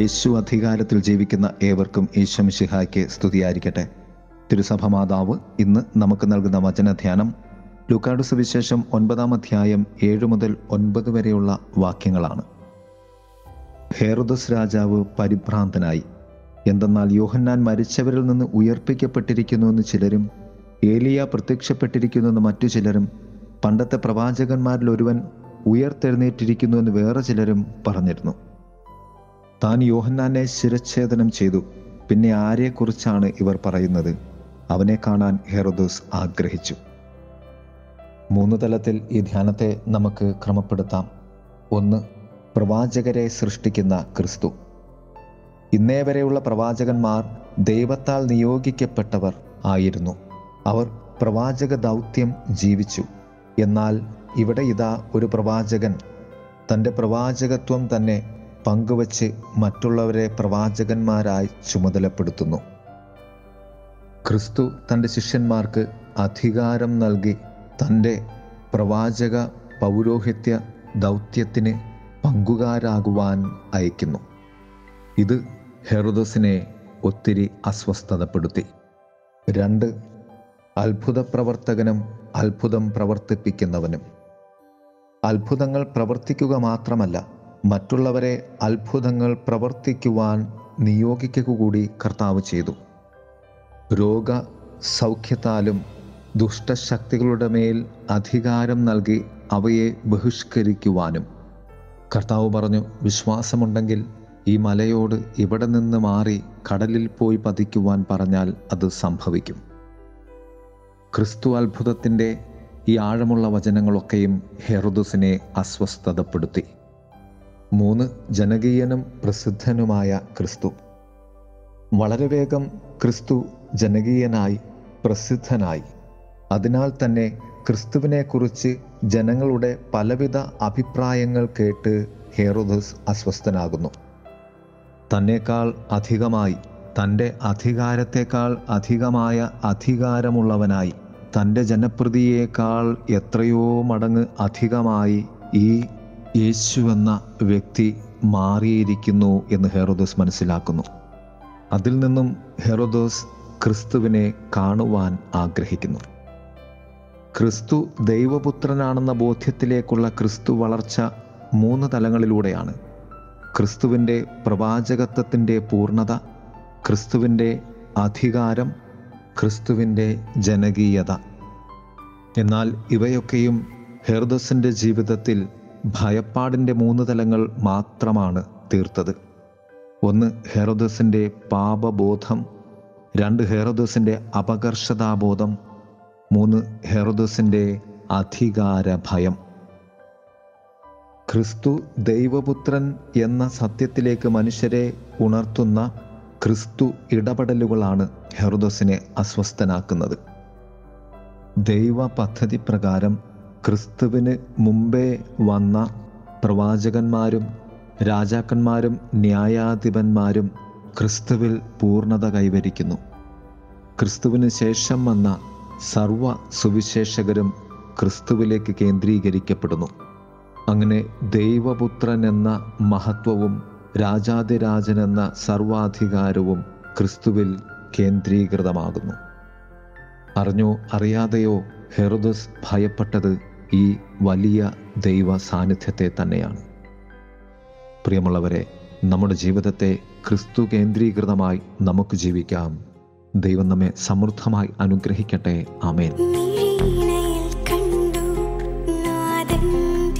യേശു അധികാരത്തിൽ ജീവിക്കുന്ന ഏവർക്കും ഈശ്വമിഷിഹായ്ക്ക് സ്തുതിയായിരിക്കട്ടെ. തിരുസഭ മാതാവ് ഇന്ന് നമുക്ക് നൽകുന്ന വചനധ്യാനം ലുക്കാട് സുവിശേഷം ഒൻപതാം അധ്യായം ഏഴ് മുതൽ ഒൻപത് വരെയുള്ള വാക്യങ്ങളാണ്. ഹേറുദസ് രാജാവ് പരിഭ്രാന്തനായി. എന്തെന്നാൽ യോഹന്നാൻ മരിച്ചവരിൽ നിന്ന് ഉയർപ്പിക്കപ്പെട്ടിരിക്കുന്നുവെന്ന് ചിലരും ഏലിയ പ്രത്യക്ഷപ്പെട്ടിരിക്കുന്നുവെന്ന് മറ്റു ചിലരും പണ്ടത്തെ പ്രവാചകന്മാരിൽ ഒരുവൻ ഉയർത്തെഴുന്നേറ്റിരിക്കുന്നുവെന്ന് വേറെ ചിലരും പറഞ്ഞിരുന്നു. താൻ യോഹന്നാനെ ശിരച്ഛേദനം ചെയ്തു. പിന്നെ ആരെക്കുറിച്ചാണ് ഇവർ പറയുന്നത്? അവനെ കാണാൻ ഹെറോദോസ് ആഗ്രഹിച്ചു. മൂന്ന് തലത്തിൽ ഈ ധ്യാനത്തെ നമുക്ക് ക്രമപ്പെടുത്താം. ഒന്ന് പ്രവാചകരെ സൃഷ്ടിക്കുന്ന ക്രിസ്തു. ഇന്നേ വരെയുള്ള പ്രവാചകന്മാർ ദൈവത്താൽ നിയോഗിക്കപ്പെട്ടവർ ആയിരുന്നു. അവർ പ്രവാചക ദൗത്യം ജീവിച്ചു. എന്നാൽ ഇവിടെ ഇതാ ഒരു പ്രവാചകൻ. തന്റെ പ്രവാചകത്വം തന്നെ പങ്കുവച്ച് മറ്റുള്ളവരെ പ്രവാചകന്മാരായി ചുമതലപ്പെടുത്തുന്നു. ക്രിസ്തു തന്റെ ശിഷ്യന്മാർക്ക് അധികാരം നൽകി തന്റെ പ്രവാചക പൗരോഹിത്യ ദൗത്യത്തിന് പങ്കുകാരാകുവാൻ അയക്കുന്നു ഇത് ഹെറുദസിനെ ഒത്തിരി അസ്വസ്ഥതപ്പെടുത്തി. രണ്ട് അത്ഭുത പ്രവർത്തകനും അത്ഭുതം പ്രവർത്തിപ്പിക്കുന്നവനും. അത്ഭുതങ്ങൾ പ്രവർത്തിക്കുക മാത്രമല്ല മറ്റുള്ളവരെ അത്ഭുതങ്ങൾ പ്രവർത്തിക്കുവാൻ നിയോഗിക്കുക കൂടി കർത്താവ് ചെയ്തു. രോഗ സൗഖ്യത്താലും ദുഷ്ടശക്തികളുടെ മേൽ അധികാരം നൽകി അവയെ ബഹിഷ്കരിക്കുവാനും. കർത്താവ് പറഞ്ഞു വിശ്വാസമുണ്ടെങ്കിൽ ഈ മലയോട് ഇവിടെ നിന്ന് മാറി കടലിൽ പോയി പതിക്കുവാൻ പറഞ്ഞാൽ അത് സംഭവിക്കും. ക്രിസ്തു അത്ഭുതത്തിന്റെ ഈ ആഴമുള്ള വചനങ്ങളൊക്കെയും ഹെറുദസിനെ അസ്വസ്ഥതപ്പെടുത്തി. മൂന്ന് ജനകീയനും പ്രസിദ്ധനുമായ ക്രിസ്തു. വളരെ വേഗം ക്രിസ്തു ജനകീയനായി പ്രസിദ്ധനായി. അതിനാൽ തന്നെ ക്രിസ്തുവിനെക്കുറിച്ച് ജനങ്ങളുടെ പലവിധ അഭിപ്രായങ്ങൾ കേട്ട് ഹേറുദസ് അസ്വസ്ഥനാകുന്നു. തന്നെക്കാൾ അധികമായി തന്റെ അധികാരത്തെക്കാൾ അധികമായ അധികാരമുള്ളവനായി തന്റെ ജനപ്രതിയേക്കാൾ എത്രയോ മടങ്ങ് അധികമായി ഈ യേശു എന്ന വ്യക്തി മാറിയിരിക്കുന്നു എന്ന് ഹെറോദോസ് മനസ്സിലാക്കുന്നു. അതിൽ നിന്നും ഹെറോദോസ് ക്രിസ്തുവിനെ കാണുവാൻ ആഗ്രഹിക്കുന്നു. ക്രിസ്തു ദൈവപുത്രനാണെന്ന ബോധ്യത്തിലേക്കുള്ള ക്രിസ്തു വളർച്ച മൂന്ന് തലങ്ങളിലൂടെയാണ്. ക്രിസ്തുവിന്റെ പ്രവാചകത്വത്തിന്റെ പൂർണത ക്രിസ്തുവിന്റെ അധികാരം ക്രിസ്തുവിന്റെ ജനകീയത. എന്നാൽ ഇവയൊക്കെയും ഹെർദസിന്റെ ജീവിതത്തിൽ ഭയപ്പാടിന്റെ മൂന്ന് തലങ്ങൾ മാത്രമാണ് തീർത്തത്. ഒന്ന് ഹെറോദസിന്റെ പാപബോധം രണ്ട് ഹെറോദസിന്റെ അപകർഷതാബോധം മൂന്ന് ഹെറോദസിന്റെ അധികാര ഭയം ക്രിസ്തു ദൈവപുത്രൻ എന്ന സത്യത്തിലേക്ക് മനുഷ്യരെ ഉണർത്തുന്ന ക്രിസ്തു ഇടപെടലുകളാണ് ഹെറുദോസിനെ അസ്വസ്ഥനാക്കുന്നത്. ദൈവ പദ്ധതി പ്രകാരം ക്രിസ്തുവിന് മുമ്പേ വന്ന പ്രവാചകന്മാരും രാജാക്കന്മാരും ന്യായാധിപന്മാരും ക്രിസ്തുവിൽ പൂർണത കൈവരിക്കുന്നു. ക്രിസ്തുവിന് ശേഷം വന്ന സർവ സുവിശേഷകരും ക്രിസ്തുവിലേക്ക് കേന്ദ്രീകരിക്കപ്പെടുന്നു. അങ്ങനെ ദൈവപുത്രൻ എന്ന മഹത്വവും രാജാതിരാജൻ എന്ന സർവാധികാരവും ക്രിസ്തുവിൽ കേന്ദ്രീകൃതമാകുന്നു. അറിഞ്ഞോ അറിയാതെയോ ഹെറുദസ് ഭയപ്പെട്ടത് ഈ വലിയ ദൈവ സാന്നിധ്യത്തെ തന്നെയാണ്. പ്രിയമുള്ളവരെ നമ്മുടെ ജീവിതത്തെ ക്രിസ്തു കേന്ദ്രീകൃതമായി നമുക്ക് ജീവിക്കാം. ദൈവം നമ്മെ സമൃദ്ധമായി അനുഗ്രഹിക്കട്ടെ. ആമേൻ.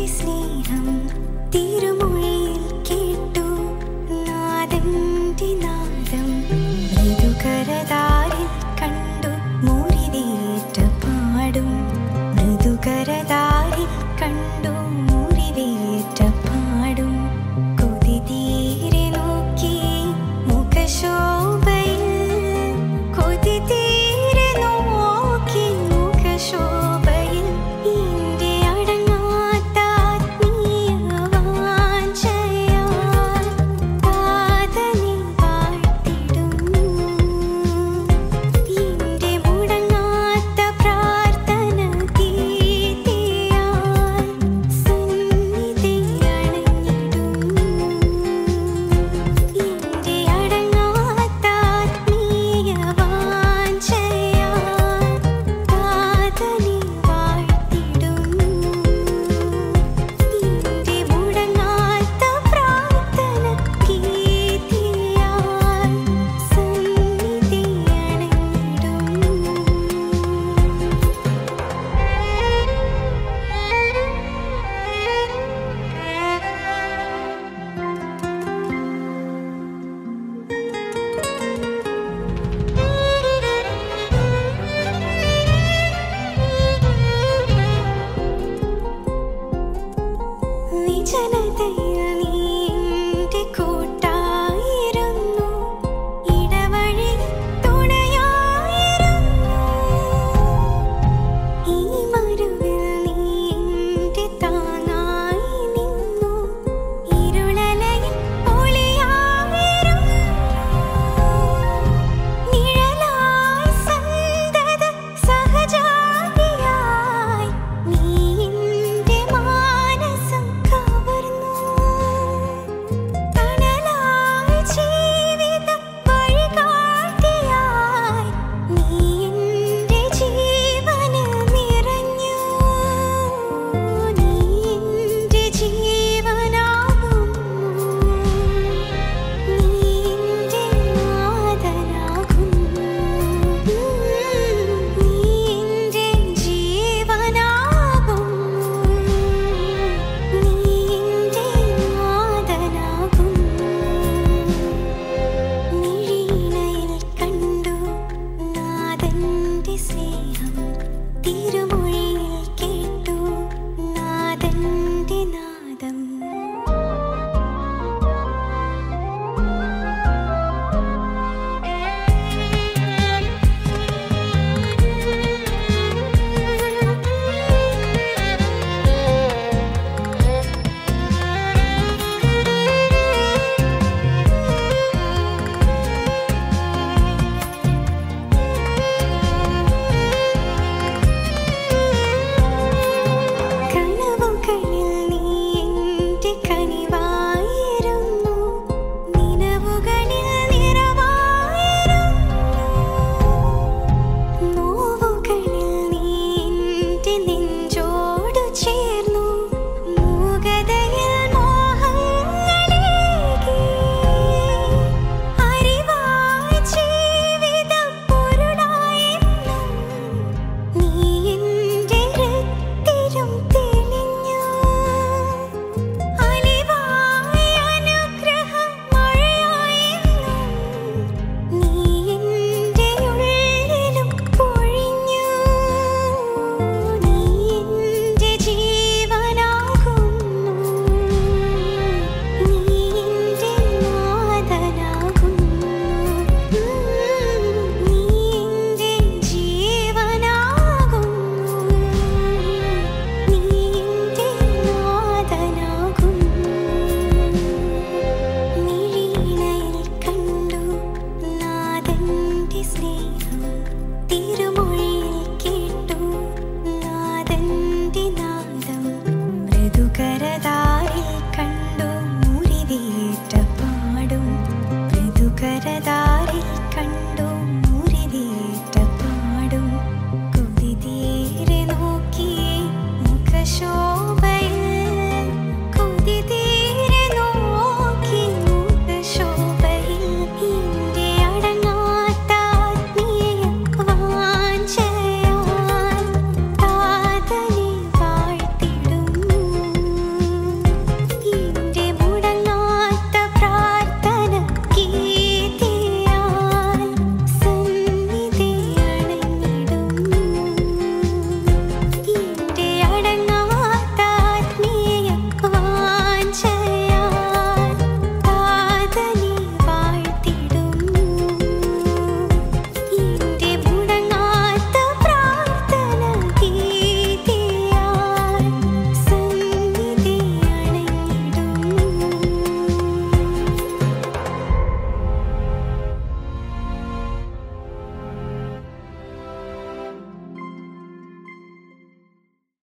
സ്നേഹം. കേട്ടു നാദം. കണ്ടു